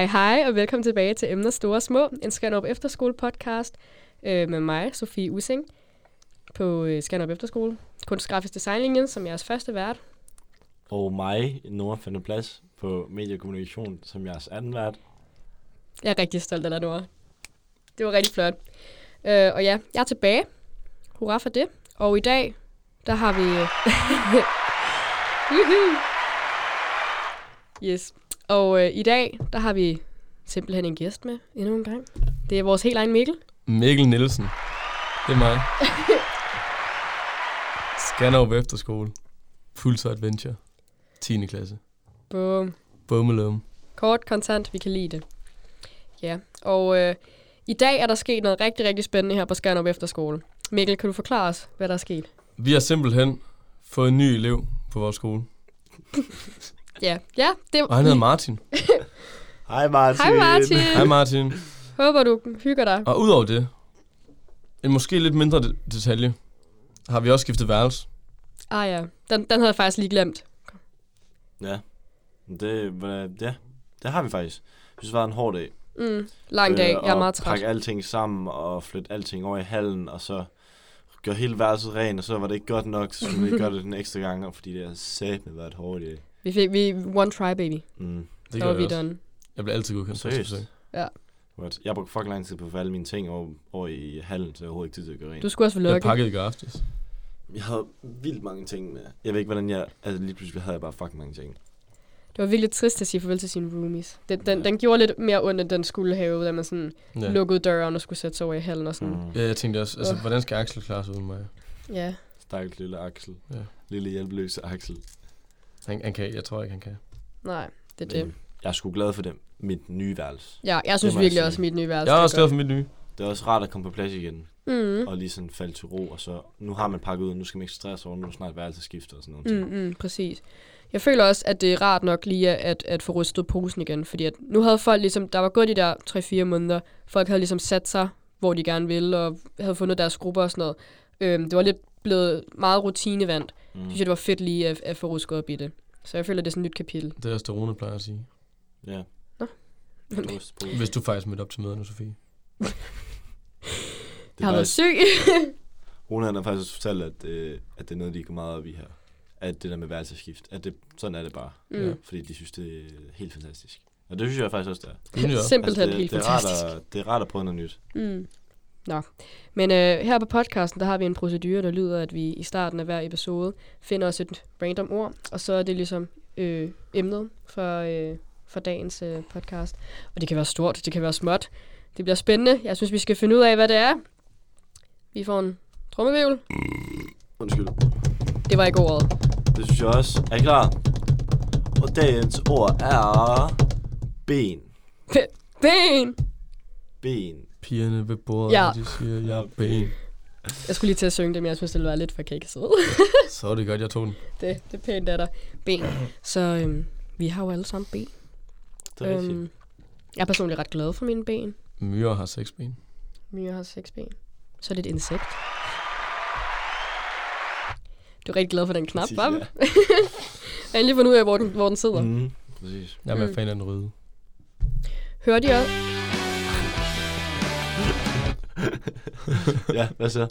Hej hej, og velkommen tilbage til Emner Store og Små, en Skanderup Efterskole podcast øh, med mig, Sofie Using, på øh, Skanderup Efterskole. Kunstgrafisk designlinjen, som jeres første vært. Og mig, Nora Fende Plads, på Medie og Kommunikation, som jeres anden vært. Jeg er rigtig stolt af dig, Nora. Det var rigtig flot. Øh, og ja, jeg er tilbage. Hurra for det. Og i dag, der har vi... Yes. Og øh, i dag, der har vi simpelthen en gæst med endnu en gang. Det er vores helt egen Mikkel. Mikkel Nielsen. Det er mig. Skanderup Efterskole. Pulsar Adventure. 10. klasse. Bum. Bummelum. Kort, kontant, vi kan lide det. Ja, og øh, i dag er der sket noget rigtig, rigtig spændende her på Skanderup Efterskole. Mikkel, kan du forklare os, hvad der er sket? Vi har simpelthen fået en ny elev på vores skole. Ja, ja det Og han hedder Martin. Hej Martin. Hej Martin. Hej Martin. Håber, du hygger dig. Og udover det, en måske lidt mindre de- detalje, har vi også skiftet værelse. Ah ja, den, den havde jeg faktisk lige glemt. Ja. Det, hvad- ja, det har vi faktisk. Jeg synes, det var en hård dag. Mm, lang dag, jeg er meget træt. pakke alting sammen og flytte alting over i hallen, og så gøre hele værelset ren, og så var det ikke godt nok, så skulle vi gøre det den ekstra gang, og fordi det har sat med været et hårdt dag. Vi fik vi one try, baby. Mm. Så Det gør var jeg vi også. done. Jeg bliver altid godkendt. første Seriøst? forsøg. What? Jeg brugte fucking lang tid på at få alle mine ting over, over i hallen, så jeg overhovedet ikke tid til at gøre rent. Du skulle også Jeg vlogge. pakkede i går aftes. Jeg havde vildt mange ting med. Jeg ved ikke, hvordan jeg... Altså lige pludselig havde jeg bare fucking mange ting. Det var virkelig trist at sige farvel til sine roomies. Den, den, den gjorde lidt mere ondt, end den skulle have, da man sådan Ja. ja. lukkede døren og skulle sætte sig over i hallen og sådan. Mm. Ja, jeg tænkte også, altså, hvordan skal Axel klare sig uden mig? Ja, Stakkels lille Axel. Ja. Lille hjælpeløse Axel. Han, han kan, jeg tror ikke, han kan. nej, det er det. Jeg er sgu glad for det. Mit nye værelse. Ja, jeg synes må jeg virkelig sige. også, at mit nye værelse Jeg er det også glad for mit nye. Det er også rart at komme på plads igen. Mm. Og lige sådan falde til ro. Og så, nu har man pakket ud, og nu skal man ikke stresse over, nu er snart værelse skifter og sådan noget. Mm, mm, præcis. Jeg føler også, at det er rart nok lige at, at få rystet posen igen, fordi at nu havde folk ligesom, der var gået de der 3-4 måneder, folk havde ligesom sat sig, hvor de gerne ville, og havde fundet deres grupper og sådan noget. Øhm, det var lidt blevet meget rutinevandt. Mm. Jeg synes, det var fedt lige at, at få rusket op i det. Så jeg føler, det er sådan et nyt kapitel. Det er også det, Rune plejer at sige. Ja. Nå. Post. Hvis du faktisk mødte op til møderne, Sofie. Det Jeg har er været syg. Rune han har faktisk også fortalt, at, øh, at det er noget, de går meget op i her. At det der med værelseskift, at det, sådan er det bare. Mm. Ja. Fordi de synes, det er helt fantastisk. Og det synes jeg faktisk også, det er. Simpelthen det, helt det er fantastisk. Rart at, det er rart at prøve noget nyt. Mm. Nå. Men øh, her på podcasten, der har vi en procedure, der lyder, at vi i starten af hver episode finder os et random ord, og så er det ligesom øh, emnet for, øh, for dagens øh, podcast. Og det kan være stort, det kan være småt. Det bliver spændende. Jeg synes, vi skal finde ud af, hvad det er. Vi får en trommevirvel. Undskyld. Det var ikke ordet. Det synes jeg også. Er I klar? Og dagens ord er... Ben. Ben! Ben. Pigerne ved bordet, Ja. ja. de siger, jeg er ben. Jeg skulle lige til at synge det, men jeg synes, det ville være lidt for kikset. Så er det godt, jeg tog den. det, det er pænt af dig. Ben. Så øhm, vi har jo alle sammen ben. Det er rigtigt. Øhm, jeg er personligt ret glad for mine ben. Myrer har seks ben. Myre har seks ben. Så er det et insekt. Du er rigtig glad for den knap, var ja. Jeg har endelig fundet ud af, hvor den, hvor den sidder. Mm. Mm, præcis. Jeg er Mm. fan af den røde. Hørte I også? ja, hvad så?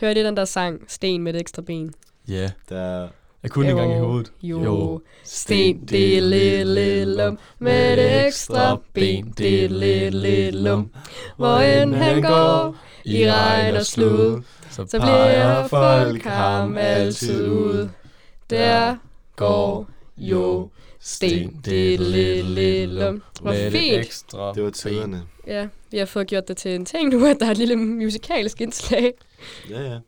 Hørte I den der sang, Sten med et ekstra ben? Ja, Der jeg kunne den engang i hovedet. Jo. Jo. Sten, det er lille lum, med et ekstra ben, det er lille lum. Hvor end han går, i regn og slud, så, så bliver folk ham altid ud. Der går jo sten, det er lille lum. Hvor fint. ekstra det var tiderne. Ja, vi har fået gjort det til en ting nu, at der er et lille musikalsk indslag. Ja, ja.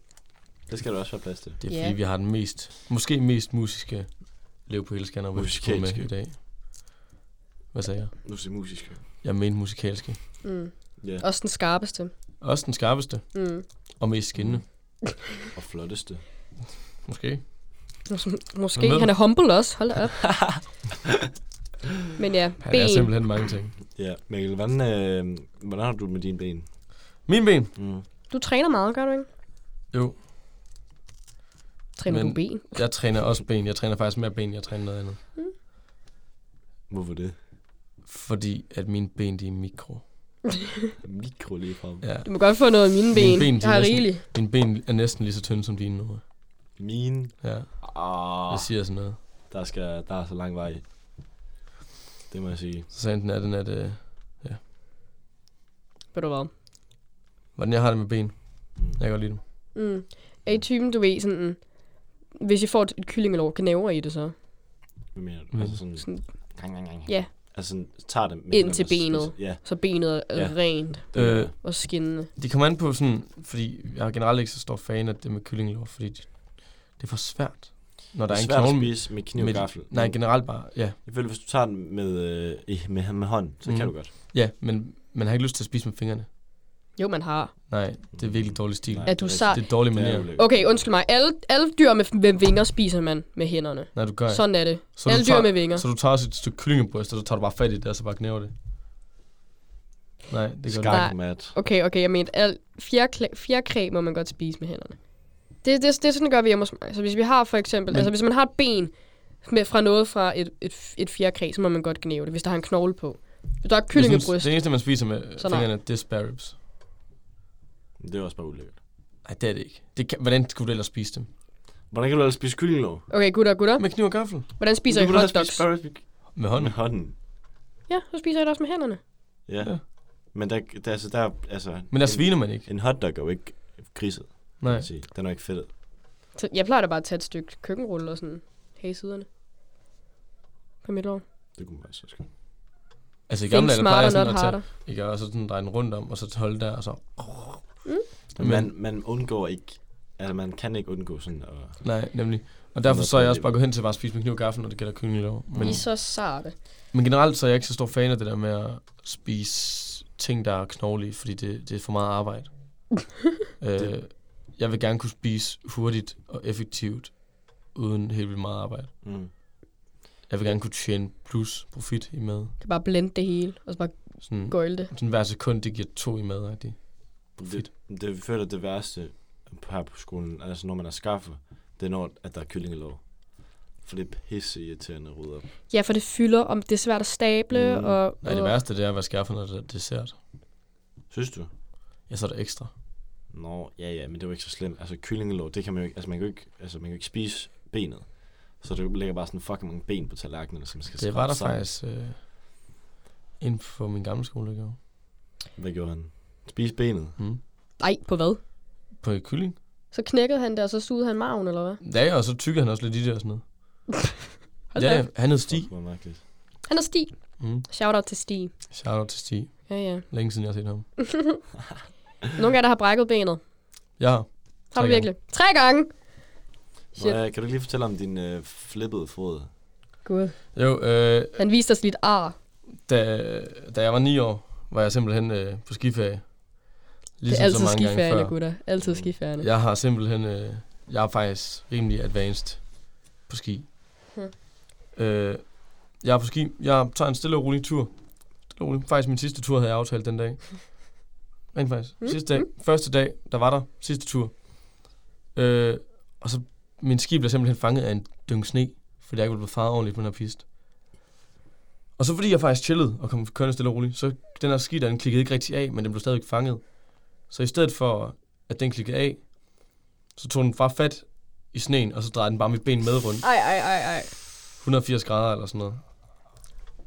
Det skal der også være plads til. Det er Ja. fordi, vi har den mest, måske mest musiske lev på hele Skanderup Efterskole med i dag. Hvad sagde jeg? Nu er musisk. Jeg mente musikalske. Mm. Ja. Også den skarpeste. Også den skarpeste Mm. og mest skinnende. Og flotteste. Måske. Mås- Måske. Han er humble også. Hold da op. Men ja, Han ben. er simpelthen mange ting. Ja, Mikkel, hvordan, øh, hvordan har du med dine ben? Min ben. Mm. Du træner meget, gør du ikke? Jo, Træner Men- du ben? jeg træner også ben. Jeg træner faktisk mere ben, end jeg træner noget andet. Hvorfor det? Fordi at mine ben, de er mikro. Mikro lige frem. Ja. Du må godt få noget af mine ben. Mine ben, de jeg har er næsten- rigeligt. Mine ben er næsten lige så tynde som dine nu. Mine. Ja, Ah, jeg siger sådan noget. der, skal, der er så lang vej. Det må jeg sige. Så sagde den er den, at... Øh, Ved du hvad? hvordan jeg har det med ben. Mm. Jeg kan godt lide dem. Mm. Er I typen, du ved, sådan... Hvis I får et, et kyllingelår, gnaver I det så? Hvad mener du? Mm. Altså sådan... Sådan, Gang, gang, gang. Ja. Altså sådan, tager det Ind til benet. Ja. så benet er Ja. rent Øh, og skinnende. de kommer an på sådan... Fordi jeg er generelt ikke så stor fan af det med kyllingelår, fordi det, det er for svært. Når der Det er er en svært at spise med kniv og gaffel. Nej, generelt bare... Ja, Jeg føler, hvis du tager den med, øh, med, med hånd, så Mhm. kan du godt. ja, men man har ikke lyst til at spise med fingrene. Jo, man har. Nej, det er virkelig dårlig stil. Nej, Er du det sej? Det er dårlig Det er manier. Okay, undskyld mig. Alle, alle dyr med, med vinger spiser man med hænderne. Nej, du gør ikke. Sådan er det. Så alle du, dyr tager, med vinger. så du tager også et stykke kyllingebryst, og så tager du bare fat i det, og så bare knæver det. Nej, det gør du ikke. Nej. Skak, Matt. Okay, okay, jeg mente, al fjerkræ, fjerkræ må man godt spise med hænderne. Det, det, det er sådan, gør vi hjemme hos mig. Så hvis vi har for eksempel, Men- altså hvis man har et ben med, fra noget fra et, et, et fjerkræ, så må man godt gnæve det, hvis der har en knogle på. Hvis der er kyllingebryst, det eneste, man spiser med Så fingrene, det er spare ribs. Det er også bare ulækkert. Nej, det er det ikke. Det kan, hvordan skulle du ellers spise dem? Hvordan kan du ellers spise kyllinglåg? Okay, gutter, gutter. Med kniv og gaffel. Hvordan spiser I hotdogs? spise spare ribs med- Med Med hånden. hånden. Ja, så spiser jeg det også med hænderne. Ja. Ja. Men der, der, altså, der, altså, Men der en, sviner man ikke. en hotdog er jo ikke griset, Nej. sige. Den er jo ikke fedt. Så jeg plejer da bare at tage et stykke køkkenrulle og sådan have i siderne. På mit lår. Det kunne man også skrive. Altså i gamle dage, der plejer jeg sådan at harder. tage, ikke, og så sådan dreje den rundt om, og så holde der, og så... Men Men- man, man undgår ikke, altså man kan ikke undgå sådan at... Nej, nemlig. Og derfor så er jeg også bare gået hen til bare at spise med kniv og gaffel, når det gælder kyllingelov. Men... Men, I er så sarte. men generelt så er jeg ikke så stor fan af det der med at spise ting, der er knoglige, fordi det, det er for meget arbejde. øh, jeg vil gerne kunne spise hurtigt og effektivt, uden helt vildt meget arbejde. Mm. Jeg vil gerne kunne tjene plus profit i mad. kan bare blende det hele, og så bare Sådan, gøjle det. sådan hver sekund, det giver to i mad. Rigtig. Det, det føler det værste her på skolen, altså når man er skaffet, det er når, at der er kyllingelov. For det er pisse irriterende at rydde op. Ja, for det fylder, om det er svært at stable, Mm. og... Nej, det og- værste det er at være skærfer, når det er dessert. Synes du? Ja, så er der ekstra. Nå, ja, ja, men det er jo ikke så slemt. Altså kyllingelov, det kan man jo ikke, altså man kan jo ikke, altså man kan jo ikke spise benet. Så der ligger bare sådan fucking mange ben på tallerkenerne, som skal Det var der sammen. faktisk øh, inden for min gamle skole, der gjorde. Hvad gjorde han? Spise benet? Mm. Ej, på hvad? På et kylling. Så knækkede han det, og så sugede han maven, eller hvad? Ja, og så tykkede han også lidt i det og sådan noget. Ja, ja, han hed Stig. Det var mærkeligt. Han er Stig. Mm. Shout out til Stig. Shout out til Stig. Ja, ja. Længe siden jeg har set ham. Nogle af jer, der har brækket benet. Ja, Har du virkelig? Tre gange? Shit. Nå, kan du lige fortælle om din øh, flippede fod? Gud. jo, øh, Han viste os lidt ar. da, da jeg var ni år, var jeg simpelthen øh, på skiferie. Det Ligesom er altid så mange gange skifærende, før. gutter. Altid skifærende. Jeg har simpelthen, øh, jeg er faktisk rimelig advanced på ski. Hmm. Øh, jeg er på ski, jeg tager en stille og rolig tur. Stille og rolig. Faktisk min sidste tur havde jeg aftalt den dag. Rent faktisk. Hmm. Sidste dag. Første dag, der var der. Sidste tur. Øh, og så, min ski blev simpelthen fanget af en dyng sne, fordi jeg ikke blevet faret ordentligt på den her piste. Og så fordi jeg faktisk chillede og kom kørende stille og roligt, så den her ski, der, den klikkede ikke rigtig af, men den blev stadig fanget. Så i stedet for, at den klikkede af, så tog den bare fat i sneen, og så drejede den bare mit ben med rundt. Ej, ej, ej, ej. 180 grader eller sådan noget.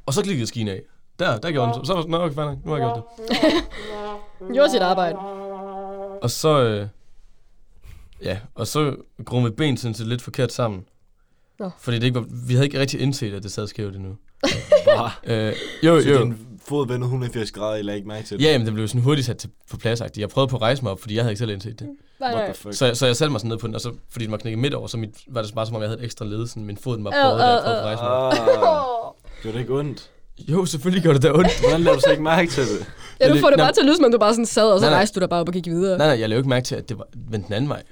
Og så klikkede skien af. Der, der gjorde den så. Så var det, nå, okay, nok. nu har jeg gjort det. Gjorde sit arbejde. Og så, øh, ja, og så mit ben sådan set lidt forkert sammen. Nå. Fordi det ikke var, vi havde ikke rigtig indset, at det sad skævt endnu. Bare. Øh, jo, Så jo. din fod vendte 180 grader, I lagde ikke mærke til det? Ja, men den blev sådan hurtigt sat til, på plads. -agtigt. Jeg prøvede på at rejse mig op, fordi jeg havde ikke selv indset det. Nej, What nej. the fuck? Så, så jeg satte mig sådan ned på den, og så, fordi den var knækket midt over, så mit, var det bare som om, jeg havde et ekstra led, sådan min fod den var Øh, båret der, øh, for at øh. rejse mig op. Ah, gjorde det ikke ondt? Jo, selvfølgelig gjorde det da ondt. Hvordan lavede du så ikke mærke til det? Ja, du får det bare til at lyde, som om du bare sådan sad, og så Nej, nej. rejste du dig bare op og gik videre. Nej, nej, jeg lavede ikke mærke til, at det var vendt den anden vej.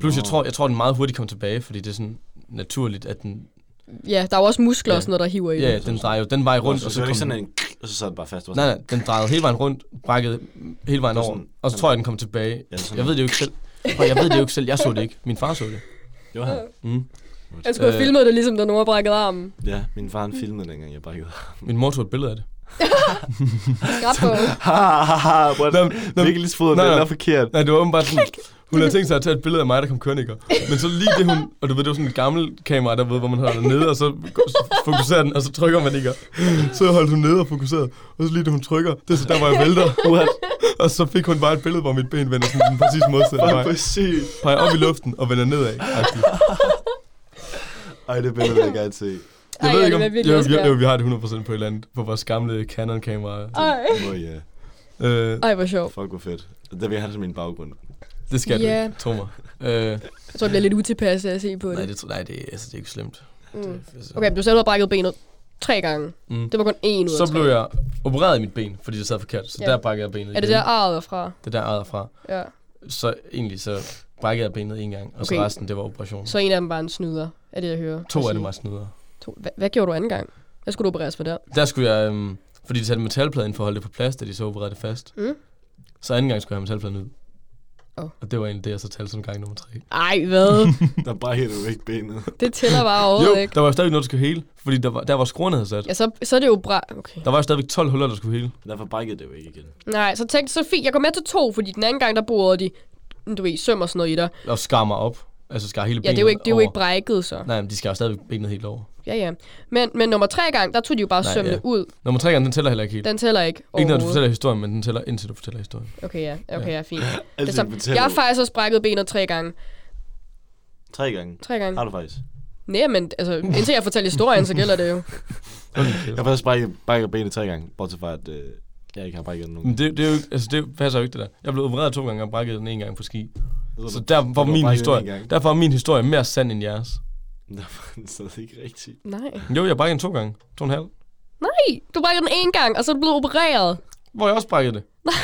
Plus, jeg tror, jeg tror, den meget hurtigt kom tilbage, fordi det er sådan naturligt, at den, Ja, der er jo også muskler Ja. og sådan noget, der hiver i ja, det. den drejer jo den vej rundt, og så, kom ikke den, sådan en... Og så sad den bare fast. Nej, nej, den drejede hele vejen rundt, brækkede hele vejen over, sådan- og så tror jeg, den kom tilbage. Jeg ved det jo ikke selv. Og jeg ved det jo ikke selv, jeg så det ikke. Min far så det. Det var han. Mm. Han skulle have Øh. filmet det, ligesom da Nora brækkede armen. Ja, min far han filmede dengang, jeg brækkede. Min mor tog et billede af det. Ret på. Ha, ha, ha, Virkelig fod, nej, det er forkert. Nej, det var åbenbart sådan, hun havde tænkt sig at tage et billede af mig, der kom kørende, ikke? Men så lige det hun, og du ved, det var sådan et gammelt kamera, der ved, hvor man holder den nede, og så fokuserer den, og så trykker man ikke. Så holdt hun nede og fokuserede, og så lige det hun trykker, det er så der, hvor jeg vælter. What? Og så fik hun bare et billede, hvor mit ben vender sådan den præcis modsatte vej. sygt. Peger op i luften og vender nedad. -agtigt. Ej, det billede vil jeg gerne se. Jeg Ej, ved ja, ikke, det om virkelig jo, jo, jo, vi har det 100% på et eller andet, på vores gamle Canon-kamera. Ej. Hvor ja. Øh, Ej, hvor sjovt. Fuck, hvor fedt. Det vil jeg have som min baggrund. det skal Ja. du ikke, tro mig. Øh, Jeg tror, jeg bliver lidt utilpas af at se på nej, det. det, tror- nej, det, altså, det er ikke slemt. Mm. Det, altså, Okay, men du selv har brækket benet tre gange. mm. Det var kun én ud af Så blev jeg opereret i mit ben, fordi det sad forkert. Så Ja. der brækkede jeg benet Er det igen. der arret fra? Det der ejet fra. Ja. Så egentlig så brækkede jeg benet en gang, og så Okay. resten, det var operation. Så en af dem var en snyder, er det, jeg hører. To af dem var snyder. To. Hvad, hvad gjorde du anden gang? Hvad skulle du opereres for der? Der skulle jeg, øhm, fordi de satte metalplade ind for at holde det på plads, da de så opererede det fast. Mm. Så anden gang skulle jeg have metalpladen ud. Åh. Og det var egentlig det, jeg så talte som gang nummer tre. Ej, hvad? Der brækker du ikke benet. det tæller bare Jo, overhovedet ikke. der var stadig noget, der skulle hele, fordi der var, der var skruerne havde sat. Ja, så, så er det jo bra... Okay. Der var jo stadigvæk 12 huller, der skulle hele. Derfor brækkede det jo ikke igen. Nej, så tænkte så fint. Jeg går med til to, fordi den anden gang, der borede de, du ved, søm og sådan noget i dig. Og skar mig op. Altså skar hele Ja, benet det er jo ikke, det er jo over. ikke brækket, så. Nej, men de skar jo stadigvæk benet helt over. Ja, ja. Men, men nummer tre gang, der tog de jo bare Nej, sømmene ja. ud. Nummer tre gange, den tæller heller ikke helt. Den tæller ikke Ikke når du fortæller historien, men den tæller indtil du fortæller historien. Okay, ja. Okay, ja, fint. Det er Altså, som, jeg har faktisk også brækket benet tre gange. Tre gange. Tre gange. Har du faktisk? Nej, men altså, indtil jeg fortæller historien, så gælder det jo. Jeg har faktisk brækket, brækket benet tre gange. Bortset fra, at øh, jeg ikke har brækket nogen. Men det, det, er jo, ikke- altså det passer jo ikke, det der. Jeg blev opereret to gange og brækket den en gang på ski. Så du- der var min historie, derfor er min historie mere sand end jeres. Derfor er den stadig ikke rigtig. Nej. Jo, jeg brækkede den to gange. To og en halv. Nej, du brækkede den en gang, og så er du blevet opereret. Hvor jeg også brækkede det. Nej,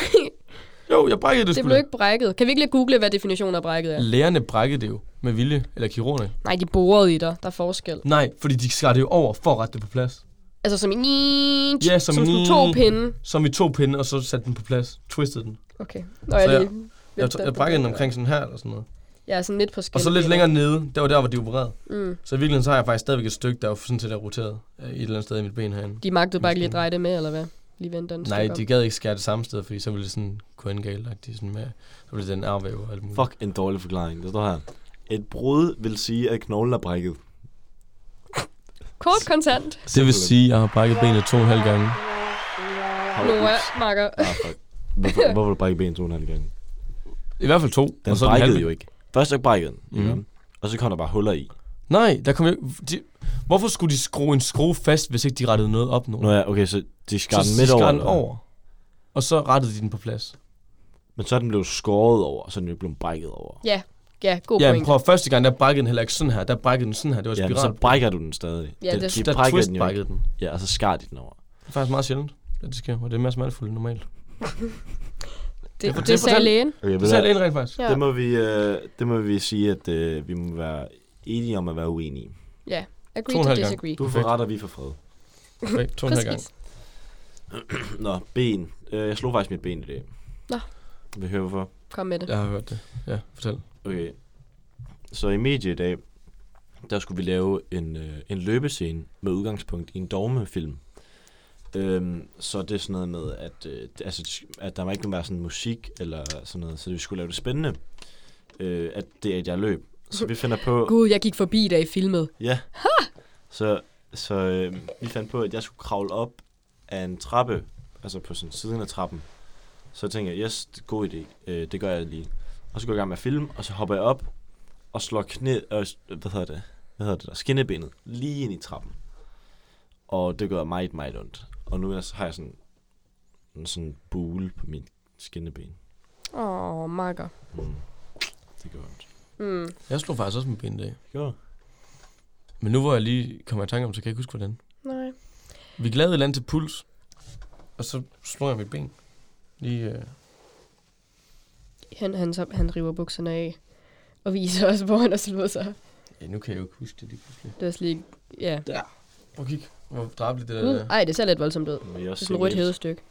Jo, jeg brækkede det, det blev ikke brækket. Kan vi ikke lige google, hvad definitionen af brækket er? Lægerne brækkede det jo med vilje, eller kirurgerne. Nej, de borede i dig. Der er forskel. Nej, fordi de skar det jo over for at rette det på plads. Altså som i... Ja, som som i- to pinde. Som vi tog pinden, og så satte den på plads. Twistede den. Okay. Nå, Så jeg- lige... Jeg, jeg brækkede den omkring sådan her, eller sådan noget. Er sådan lidt på Og skinnet. så lidt længere nede, der var der, hvor de opererede. Mm. Så i virkeligheden, så har jeg faktisk stadigvæk et stykke, der er sådan set er roteret øh, i et eller andet sted i mit ben herinde. De magtede bare ikke lige at dreje det med, eller hvad? Lige vente den Nej, stykke de gad ikke skære det samme sted, fordi så ville det sådan gå ind galt. Sådan med, så ville det den arvæv og alt muligt. Fuck en dårlig forklaring. Der står her. Et brud vil sige, at knoglen er brækket. Kort kontant. Det vil sige, at jeg har brækket benet to og en halv gange. Noah, makker. Ah, fuck. Hvorfor, hvorfor du brækket benet to og en halv gange? I hvert fald to. Den og så den brækkede halve. jo ikke. Først så brækkede den, Mhm. mm. og så kom der bare huller i. Nej, der kom jo... De, hvorfor skulle de skrue en skrue fast, hvis ikke de rettede noget op nu? Nå ja, okay, så de skar så den de midt skar over. den over. Og så rettede de den på plads. Men så er den blevet skåret over, og så er den jo blevet brækket over. Ja, ja, god Ja, men point. prøv at- første gang, der brækkede den heller ikke sådan her. Der brækkede den sådan her. Det var Ja, spiral. så brækker du den stadig. Ja, Den- det- de der brækkede twist den brækkede den. Ja, og så skar de den over. Det er faktisk meget sjældent, at det sker. Og det er mere smertefuldt end normalt. Det, fortæl- det sagde fortæl. lægen. Okay, Det sagde lægen rent faktisk. Ja. det, må vi, øh, det må vi sige, at øh, vi må være enige om at være uenige. Ja, agree to disagree. Du får Perfekt. ret, og vi får fred. Okay, to og en halv gang. Nå, ben. Øh, jeg slog faktisk mit ben i dag. Nå. Vil høre hvorfor? Kom med det. Jeg har hørt det. Ja, fortæl. Okay. Så i medie i dag, der skulle vi lave en, øh, en løbescene med udgangspunkt i en dogmefilm. Øhm, så det er sådan noget med, at, øh, altså, at der må ikke være sådan musik eller sådan noget, så vi skulle lave det spændende, øh, at det er, at jeg løb. Så vi finder på... Gud, jeg gik forbi da I filmede. Ja. Så, så øh, vi fandt på, at jeg skulle kravle op af en trappe, altså på sådan siden af trappen. Så tænkte jeg, yes, det er god idé, øh, det gør jeg lige. Og så går jeg i gang med at filme, og så hopper jeg op og slår knæ, øh, hvad hedder det, hvad hedder det der, skinnebenet lige ind i trappen. Og det gør meget, meget ondt. Og nu har jeg sådan en sådan bule på min skinneben. Åh, oh, makker. Mm. Det gør ondt. Mm. Jeg slog faktisk også med ben i dag. Jo. Men nu hvor jeg lige kommer i tanke om, så kan jeg ikke huske, hvordan. Nej. Vi lavede et eller andet til puls, og så slog jeg mit ben. Lige, øh, Han, han, så, han river bukserne af. Og viser os, hvor han har slået sig. ja, nu kan jeg jo ikke huske det lige pludselig. Det er slet ikke... Ja. Prøv at kigge, hvor drabeligt det der Gud, er. ej, det ser lidt voldsomt ud. Det er sådan et rødt hævet stykke.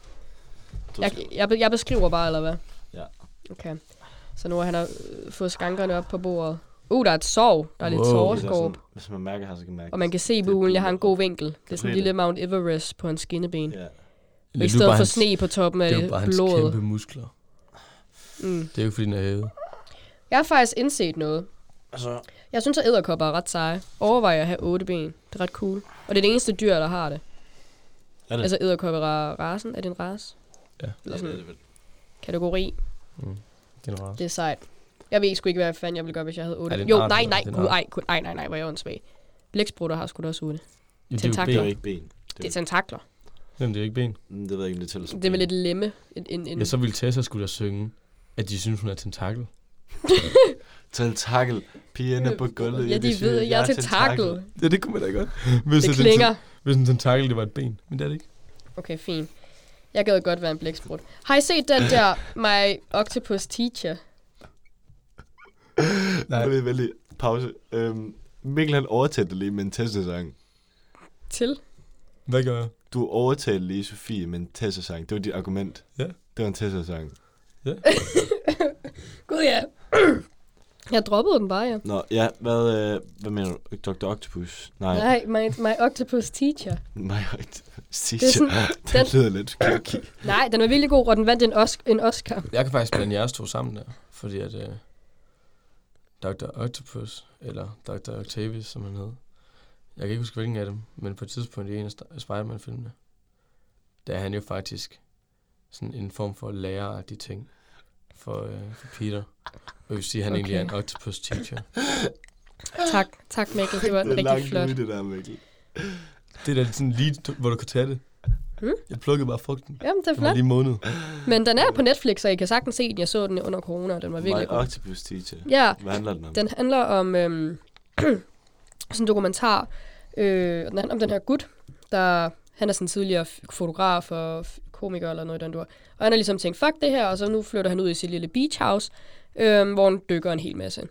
Du Jeg, jeg, jeg beskriver bare, eller hvad? Ja. Okay. Så nu har han har øh, fået skankerne op på bordet. Uh, der er et sov. Der er lidt Wow. Det er soveskorp. sådan, Hvis man mærker her, så kan man mærke Og man kan se bulen. Jeg har en god vinkel. Det er sådan en lille? Mount Everest på hans skinneben. Ja. Og i Det stedet for sne på toppen af Det er bare hans blodet. kæmpe muskler. Mm. Det er jo fordi den er hævet. Jeg har faktisk indset noget. Altså, Jeg synes, at æderkopper er ret seje. Overvejer at have otte ben. Det er ret cool. Og det er det eneste dyr, der har det. er det? Altså æderkopper rasen. Er det en race? Ja. Eller ja, det sådan er det vel. kategori. Mm. Det er en race. Det er sejt. Jeg ved sgu ikke, hvad fanden jeg ville gøre, hvis jeg havde Er otte. det en Jo, art, nej, nej, Det er en gud, art. ej, gud, ej, nej, nej, hvor er jeg åndssvag. Blæksprutter har sgu da også otte. Ja, det er jo tentakler. Det er jo ikke ben. Det er tentakler. Jamen, det er ikke ben. Mm, Det ved jeg ikke, om det tæller Det er vel lidt lemme. En, en, en. Ja, så ville Tessa skulle da synge, at de synes, hun er tentakel. Tentakel. Pigerne på gulvet. Ja, de ved, jeg er tentakel. Ja, det kunne man da godt. Hvis Det en klinger. ten- Hvis en tentakel, det var et ben. Men det er det ikke. Okay, fint. Jeg gad godt være en blæksprut. Har I set den der My Octopus Teacher? Nej. Det er vældig pause. Øhm, Mikkel han overtalte lige med en Tessa-sang. Til? Hvad gør jeg? Du overtalte lige Sofie med en Tessa-sang. Det var dit argument. Ja. Det var en Tessa-sang. Gud ja. Jeg droppede den bare, ja. Nå, ja, hvad, øh, hvad mener du? Dr. Octopus? Nej. Nej, my, my Octopus Teacher. Nej, Det er Teacher. sådan, Det lyder lidt kinky. nej, den var virkelig god, og den vandt en, os- en Oscar. Jeg kan faktisk blande jeres to sammen der. Fordi at uh, Dr. Octopus, eller Dr. Octavius, som han hed. Jeg kan ikke huske, hvilken af dem, men på et tidspunkt i en af Spider-Man-filmene, der er han jo faktisk sådan en form for lærer af de ting for, uh, for Peter. Og vil sige, at han okay. egentlig er en octopus teacher. Tak, tak Mikkel, det var det er rigtig flot. ude, det der, Mikkel. Det er da sådan lige, hvor du kan tage det. Hmm? Jeg plukkede bare frugten. Jamen, det er Den var flot. lige måned. Men den er på Netflix, så I kan sagtens se den. Jeg så den under corona, og den var virkelig My god. Octopus Teacher. Ja, Hvad handler den om? den handler om øhm, sådan en dokumentar. Øh, den handler om den her gut, der han er sådan tidligere fotograf og komiker eller noget i den dur. Og han har ligesom tænkt, fuck det her, og så nu flytter han ud i sit lille beach house, øh, hvor han dykker en hel masse.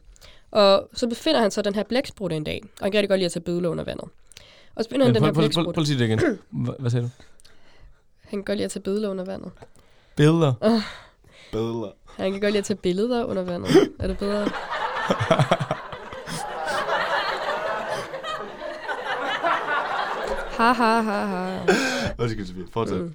Og så befinder han så den her blæksprutte en dag, og han kan rigtig godt lide at tage billeder under vandet. Og så finder han Men den her prøv, prøv, prøv, blæksprutte. prøv at sige det igen. Hva- Hvad sagde du? Han kan godt lide at tage billeder under vandet. Billeder. Billeder. Han kan godt lide at tage billeder under vandet. er det bedre? ha, ha, ha, ha. Undskyld, Sofie. Fortsæt. Mm.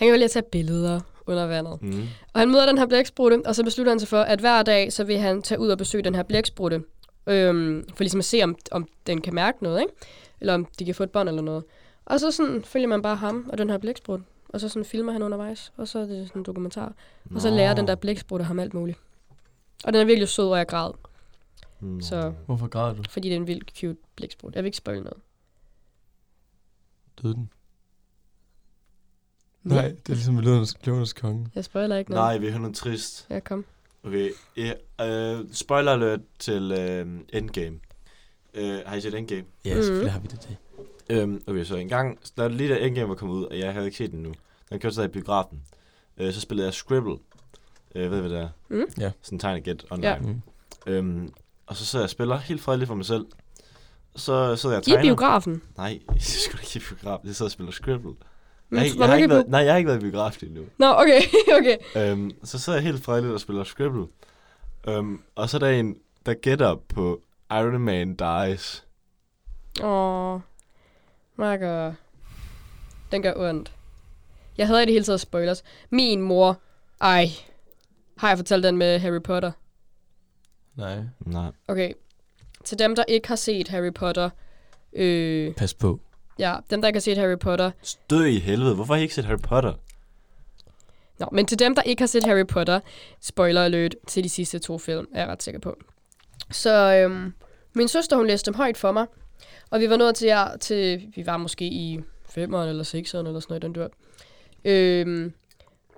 Han kan lide at tage billeder under vandet. Mm. Og han møder den her blæksprutte, og så beslutter han sig for, at hver dag, så vil han tage ud og besøge den her blæksprutte. Øhm, for ligesom at se, om, om den kan mærke noget, ikke? Eller om de kan få et bånd eller noget. Og så sådan følger man bare ham og den her blæksprutte. Og så sådan filmer han undervejs, og så er det sådan en dokumentar. Og så lærer den der blæksprutte ham alt muligt. Og den er virkelig sød, og jeg græd, Mm. så, Hvorfor græder du? fordi det er en vildt cute blæksprutte. Jeg vil ikke spoil noget. Døde den? Nej, det er ligesom løvernes, løvernes konge. Jeg spoiler ikke noget. Nej, vi hører noget trist. Ja, kom. Okay, ja, øh, spoiler alert til øh, Endgame. Øh, har I set Endgame? Ja, Mhm. selvfølgelig har vi det. det. Øhm, okay, så en gang, da lige da Endgame var kommet ud, og jeg havde ikke set den nu, den kørte så i biografen, øh, så spillede jeg Scribble. Øh, ved I, hvad det er? Mm. Ja. Sådan en tegn get online. Ja. Mm. Øhm, og så sidder jeg og spiller helt fredeligt for mig selv. Så sidder jeg og I tegner. biografen. Nej, jeg skulle ikke i biografen. Jeg sidder og spiller Scribble. Men Jeg, har ikke været, nej, jeg har ikke været i biografen endnu. Nå, okay, okay. Øhm, så sidder jeg helt fredeligt og spiller Scribble. Øhm, og så er der en, der gætter på Iron Man Dies. Åh, Marker. Den gør ondt. Jeg havde i det hele taget spoilers. Min mor, ej, har jeg fortalt den med Harry Potter? Nej, Nej. Okay, til dem, der ikke har set Harry Potter, øh, pas på. Ja, dem, der ikke har set Harry Potter, Stød i helvede. Hvorfor har I ikke set Harry Potter? Nå, men til dem, der ikke har set Harry Potter, spoiler alert til de sidste to film, er jeg ret sikker på. Så øhm, min søster, hun læste dem højt for mig, og vi var nået til, jer, til vi var måske i 5'eren eller 6'eren eller sådan noget, i den dør. Øhm,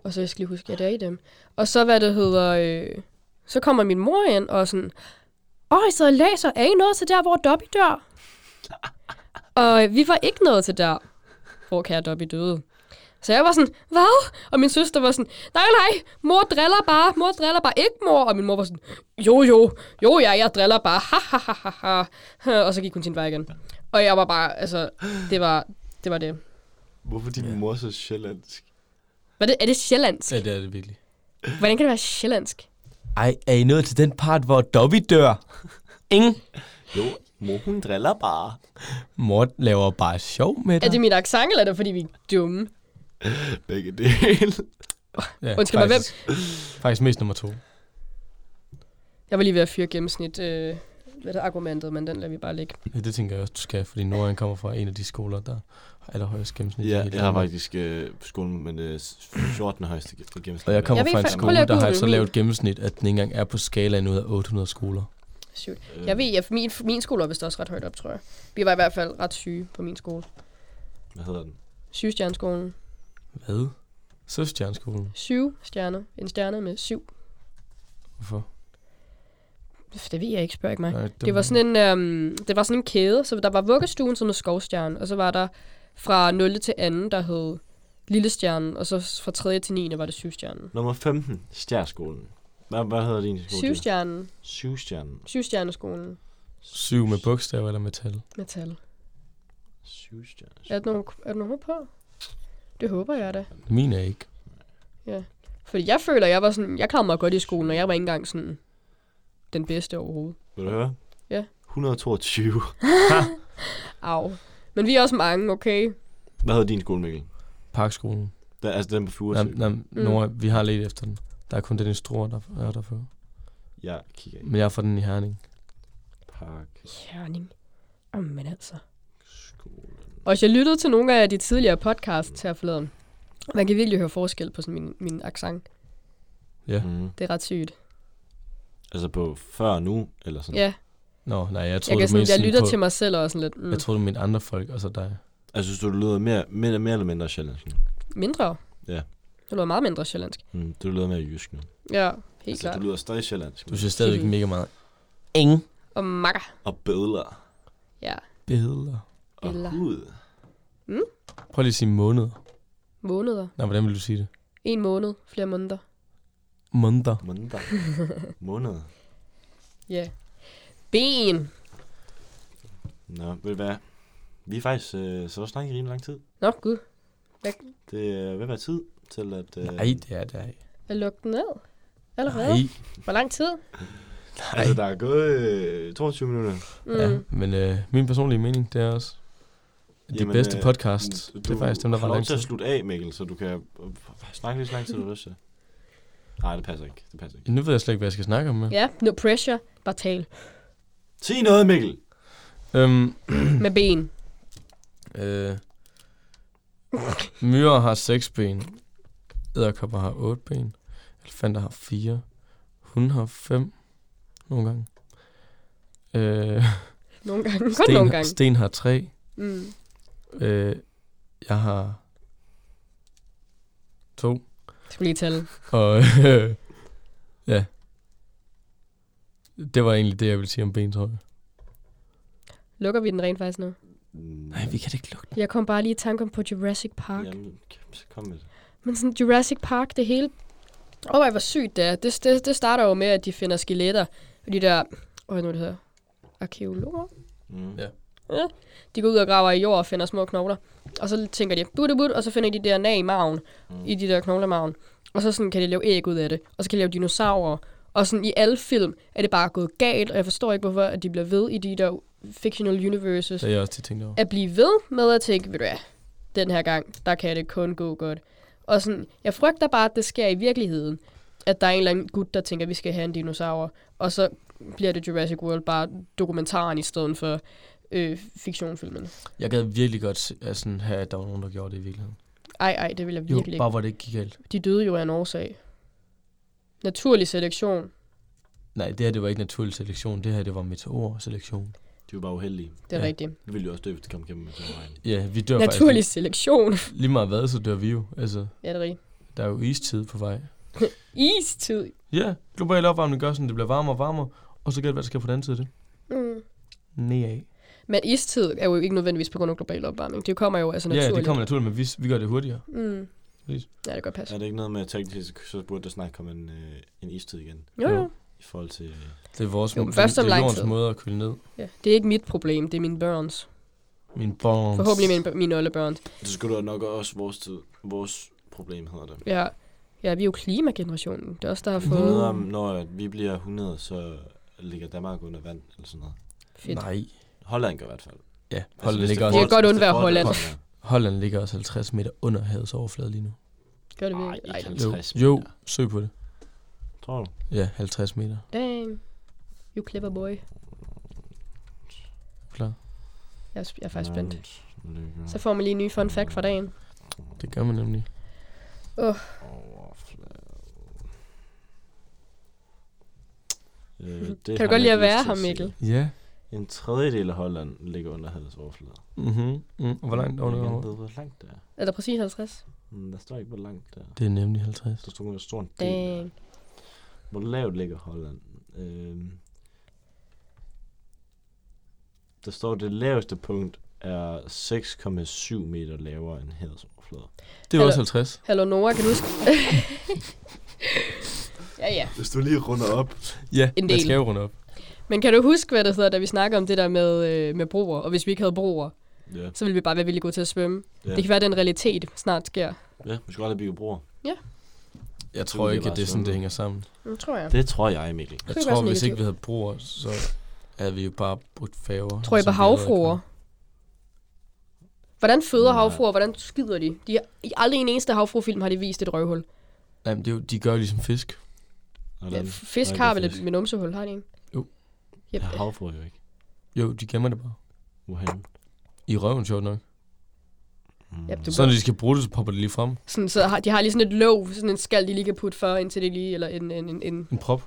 og så jeg skal lige huske, at det er i dem. Og så, hvad det hedder, øh, så kommer min mor ind og sådan, Åh, I sidder og læser, er I nået til der, hvor Dobby dør? Og øh, vi var ikke nået til der, hvor kære Dobby døde. Så jeg var sådan, hvad? Og min søster var sådan, nej, nej, mor driller bare, mor driller bare, ikke mor. Og min mor var sådan, jo, jo, jo, ja, jeg driller bare, ha, ha, ha, ha, ha. Og så gik hun sin vej igen. Og jeg var bare, altså, det var det. Var det. Hvorfor din Ja. mor så sjællandsk? Var det er det sjællandsk? Ja, det er det virkelig. Hvordan kan det være sjællandsk? Ej, er I nået til den part, hvor Dobby dør? Ingen. Jo, mor hun driller bare. Mor laver bare sjov med dig. Er det min accent, eller er det, fordi vi er dumme? Begge dele. ja, Undskyld mig, faktisk, Faktisk mest nummer to. Jeg var lige ved at fyre gennemsnit, øh, hvad det er argumentet, men den lader vi bare ligge. Ja, det tænker jeg også, du skal, fordi Nordjylland kommer fra en af de skoler, der har allerhøjest gennemsnit. i Ja, hele jeg har Danmark. faktisk øh, skolen med det 14. højeste ge- gennemsnit. Og jeg kommer Jeg ved fra en fa- prøv skole, at der har google så min. lavt gennemsnit, at den ikke engang er på skalaen ud af 800 skoler. Shoot. Øh, Jeg ved, at min, min skole var vist også ret højt op, tror jeg. Vi var i hvert fald ret syge på min skole. Hvad hedder den? Syvstjerneskolen. Hvad? Søstjerneskolen. Syv stjerner. En stjerne med syv. Hvorfor? Det ved jeg ikke, spørg ikke mig. Nej, Det var sådan en, øhm, det var sådan en kæde, så der var vuggestuen, som hed Skovstjerne, og så var der fra 0. til 2. der hed Lille Stjernen, og så fra 3. til 9. var det Syvstjernen. Nummer 15. Stjærskolen. Hvad, hvad hedder din skole? Syvstjernen. Syvstjernen. Syvstjerneskolen. Syv med bogstaver eller metal. Metal. Syvstjernen. Er der nogen, er der nogen på? Det håber jeg da. Min er ikke. Fordi jeg føler, jeg var sådan, jeg klarede mig godt i skolen, og jeg var ikke engang sådan den bedste overhovedet. Vil du høre? Ja. 122. Au. Men vi er også mange, okay? Hvad hedder din skole, Mikkel? Parkskolen. Der, altså den på Furesø. Nej, nej, Mm. Nora, vi har let efter den. Der er kun den Struer, der er der for. Jeg kigger ind. Men jeg er fra den i Herning. Park Herning. Men altså. skolen. Og hvis jeg lyttede til nogle af de tidligere podcasts her forleden, man kan virkelig høre forskel på sådan min, min accent. Ja. Mm. Det er ret sygt. Altså på før og nu, eller sådan? Ja, Nå, nej, jeg jeg, troede, kan du sådan, jeg lytter på, til mig selv og sådan lidt mm, Jeg troede, du mente andre folk, og så dig. Altså synes du, du lyder mere, mere, mere eller mindre sjællandsk nu? mindre. Ja. Det lyder meget mindre sjællandsk. Mm, du lyder mere jysk nu. Ja, helt altså, klart. du lyder stadig sjællandsk. Du siger stadigvæk mega meget. Ingen Og makker. Og bødler. Ja, billeder. Og Billeder. hud. Prøv lige at sige måneder. måneder. Nej, hvordan vil du sige det? En måned, flere måneder. Måneder. Måneder. Måned. Ja. Ben. Nå, ved du hvad? Vi er faktisk øh, så snakket i rimelig lang tid. Nå, gud. Det er ved at være tid til at... Øh, Nej, det er det ej. Er lukket ned? Allerede? Nej. Hvor lang tid? Altså, der er gået øh, 22 minutter. Mm. Ja, men øh, min personlige mening, det er også, de Jamen, bedste øh, podcast, Du det er faktisk dem, der var lov lang til at slutte af, Mikkel, så du kan øh, snakke lige så lang tid, du har lyst til. Nej, det passer ikke. Det passer ikke. Nu ved jeg slet ikke, hvad jeg skal snakke om med. Ja, no pressure. Bare tal. Sig noget, Mikkel! Øhm, Med ben. øh, myrer har seks ben. Æderkopper har otte ben. Elefanter har fire. Hunde har fem. Nogle gange. Øh, Nogle gange. Kun sten, nogle har- gange. sten har tre. Mm. Øh, jeg har to. Jeg skulle lige tælle. Og øh, ja. Det var egentlig det, jeg ville sige om ben, tror jeg. Lukker vi den rent faktisk nu? Nej, vi kan da ikke lukke den. Jeg kom bare lige i tanke om på Jurassic Park. Jamen, så kom med det. Men sådan Jurassic Park, det hele... Åh, oh, hvor sygt det er. Det, det, det starter jo med, at de finder skeletter. Og de der... Åh, hvad nu det hedder? Arkeologer? Mm. Ja. Ja. De går ud og graver i jord og finder små knogler. Og så tænker de, but, but, og så finder de DNA i maven. Mm. I de der knogler i maven. Og så sådan kan de lave æg ud af det. Og så kan de lave dinosaurer. Og sådan i alle film er det bare gået galt. Og jeg forstår ikke, hvorfor at de bliver ved i de der fictional universes. Det er jeg også til tænkt over. at blive ved med at tænke, ved du hvad, den her gang, der kan det kun gå godt. Og sådan, jeg frygter bare, at det sker i virkeligheden. At der er en eller anden gut, der tænker, at vi skal have en dinosaur. Og så bliver det Jurassic World bare dokumentaren i stedet for øh, fiktionfilmene. Jeg gad virkelig godt sådan, have, at der var nogen, der gjorde det i virkeligheden. Ej, ej, det vil jeg Jo, virkelig bare ikke. hvor det ikke gik galt. De døde jo af en årsag. Naturlig selektion. Nej, det her det var ikke naturlig selektion. Det her det var meteorselektion. De var bare uheldige. Det er Ja. ja. rigtigt. Det ville jo også dø, hvis det kom gennem med den vejen. Ja, vi dør Naturlig selektion. faktisk. Lige meget hvad, så dør vi jo. Altså, ja, det er rigtigt. der er jo istid på vej. Istid. Ja, global opvarmning gør sådan, det bliver varmere og varmere. Og så gælder hvad der sker på den anden side af det. Mm. Nedad. Men istid er jo ikke nødvendigvis på grund af global opvarmning. Det kommer jo altså Ja, naturligt. det kommer naturligt, men vi, vi gør det hurtigere. Mm. Præcis. Ja, det kan godt passe. Er det ikke noget med, at teknisk så burde der snart komme en, øh, en istid igen? Jo, Jo. Jo. I forhold til... Øh, Det er vores Jo, det, først om det er lang tid. måde at køle ned. Ja. Det er ikke mit problem, det er mine børns. Min bones. Forhåbentlig mine, mine oldebørns. så skulle du nok også vores tid. Vores problem hedder det. Ja. Ja, vi er jo klimagenerationen. Det er også der har fået... Noget om, når vi bliver 100, så ligger Danmark under vand, eller sådan noget. Fedt. Nej. Holland gør i hvert fald. Ja, Holland hvis ligger det også, kan godt det undvære Holland. Holland ligger også 50 meter under havets overflade lige nu. Gør det virkelig? ikke Ej, helt. Jo, 50 jo, meter. søg på det. Tror du? Ja, 50 meter. dang. You clever boy. Klar. Jeg er, jeg er faktisk spændt. Så får man lige en ny fun fact for dagen. Det gør man nemlig. overflade. Øh, det Kan du godt lide jeg at være her. Mikkel? Ja. En tredjedel af Holland ligger under havets overflade. Mhm. Mm. Hvor langt Jeg under? vide, hvor langt det er. Er der præcis 50? Mm, der står ikke, hvor langt det er. Det er nemlig 50. Der står, hvor stor en del. Dang. Hvor lavt ligger Holland? Øhm, der står, det laveste punkt er 6,7 meter lavere end havets overflade. Det er også 50. Hallo Nora, kan du huske? ja, ja. Hvis du lige runder op. Ja, En del. skal jo runde op. Men kan du huske, hvad det hedder, da vi snakker om det der med, øh, med broer? Og hvis vi ikke havde broer, Ja, så ville vi bare være villige gode til at svømme. ja. Det kan være, at den realitet snart sker. ja vi skal aldrig bygge broer. Jeg tror ikke, at det er sådan, det hænger sammen. Det tror jeg. Det tror jeg, Mikkel. Jeg Det tror, hvis ikke vi havde broer, så havde vi jo bare brugt færger. Tror I på som vi allerede havfruer? Hvordan føder havfruer? Hvordan skider de? de har, I aldrig en eneste havfruefilm har de vist et røvhul. Nej, men det er jo, de gør jo ligesom fisk. Ja, fisk har vel et numsehul, har de ikke? Jo. Yep. Har havfruer jo ikke. Jo, de gemmer det bare. Hvorhen? I røven, sjovt nok. Mm. Ja, du Så når de skal bruge det, så popper det lige frem. Sådan, så har, de har lige sådan et låg, sådan en skal, de lige kan putte for, indtil det lige, eller en, en, en, en En prop.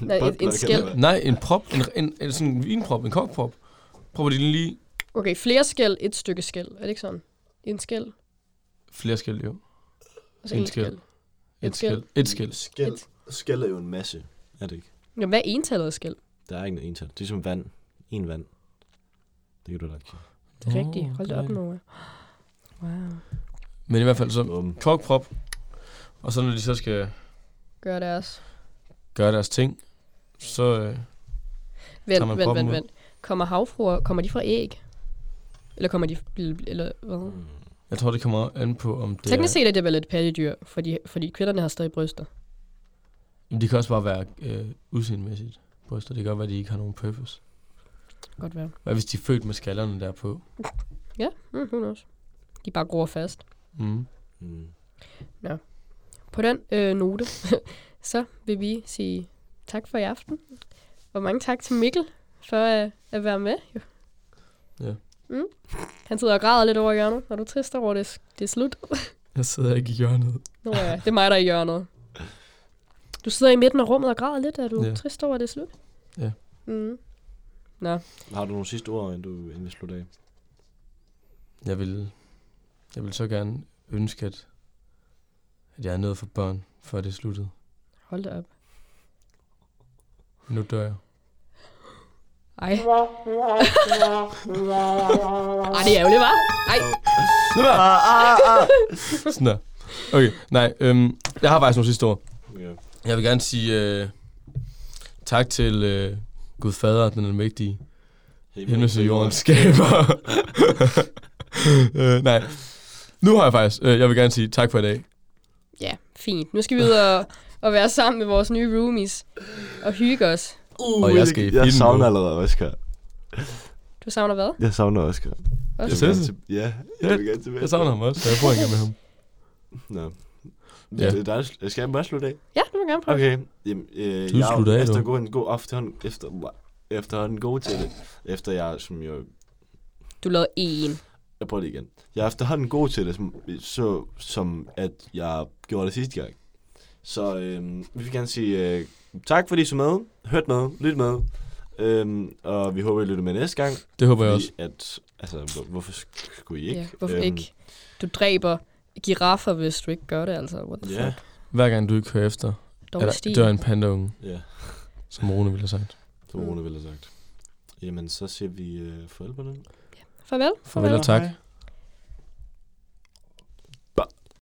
Nej, en- en skæld. Nej, en prop. En, en, en sådan en vinprop. En kokprop. Propper de lige Okay, flere skæld, et stykke skæld. Er det ikke sådan? En skæld, flere skæld, jo. og så En en skæld. skæld. Et skæld. Et skæld. Skæld, skæld er jo en masse. Er det ikke? Jamen, hvad er entallet af skæld? Der er ikke noget ental. Det er som vand. En vand. Det kan du da ikke. Det er rigtigt. Hold det op, det. Wow. Men i hvert fald så kokprop. Og så når de så skal Gør deres. gøre deres ting, så øh, Vent, vent, vent, vent. Kommer havfruer, kommer de fra æg? Eller kommer de, eller hvad? mm. jeg tror, det kommer an på, om det Teknisk set er det vel et pattedyr, fordi, fordi kvinderne har stadig bryster. Jamen, de kan også bare være øh, udseendemæssigt bryster. Det kan godt være, at de ikke har nogen purpose. Godt være. Hvad hvis de er født med skallerne der på? Ja, mm, who knows. De bare gror fast. Mm. Mm. På den øh, note, så vil vi sige tak for i aften. Og mange tak til Mikkel for at, at være med. Jo. Ja. Mm. Han sidder og græder lidt over hjørnet, når du er trist over, det, det er slut. Jeg sidder ikke i hjørnet. Nå ja, det er mig, der er i hjørnet. Du sidder i midten af rummet og græder lidt. Er du Ja. trist over, at det er slut? Ja. Mm. Har du nogle sidste ord, inden du inden vi slutter af? Jeg vil, jeg vil så gerne ønske, at, at jeg er noget for børn, før det er sluttet. Hold da op. Nu dør jeg. Ej. Ej, det er ærgerligt, hva'? Ej. Sådan der. Okay, nej, øhm, jeg har faktisk nogle sidste ord. Jeg vil gerne sige øh, tak til øh, Gud Fader, den almægtige, himlen og jorden skaber. øh, nej, nu har jeg faktisk, øh, jeg vil gerne sige tak for i dag. Ja, fint. Nu skal vi ud og, og være sammen med vores nye roomies og hygge os. Uh, Og jeg skal i Jeg filmen savner nu. allerede Oscar. Du savner hvad? Jeg savner Oscar. Også? Jeg vil gerne til- Ja, jeg vil gerne tilbage. Jeg savner ham også, så jeg bor ikke med ham. Nå. Ja. Ja. Det er dig. Skal jeg bare slutte af? Ja, du må gerne prøve. Okay. Jamen, øh, Du jeg er slutter af, efter du. gå en god efterhånden, efter, efterhånden god til det. Efter jeg, som jo... Du lavede en. Jeg prøver det igen. Jeg er efterhånden god til det, som, så, som at jeg gjorde det sidste gang. Så øh, vi vil gerne sige øh, tak, fordi I så med, hørt med, lyt med. Øhm, og vi håber, I lytter med næste gang. Det håber jeg også. At, altså, hvor, hvorfor skulle I ikke? Ja, hvorfor Øhm, ikke? Du dræber giraffer, hvis du ikke gør det, altså. What the Ja, fuck? Hver gang du ikke hører efter, er Dårlig stil. dør en pandaunge, ja. som Rune ville have sagt. Som Rune ville have sagt. Jamen, så siger vi øh, farvel. Farvel og tak. Hej.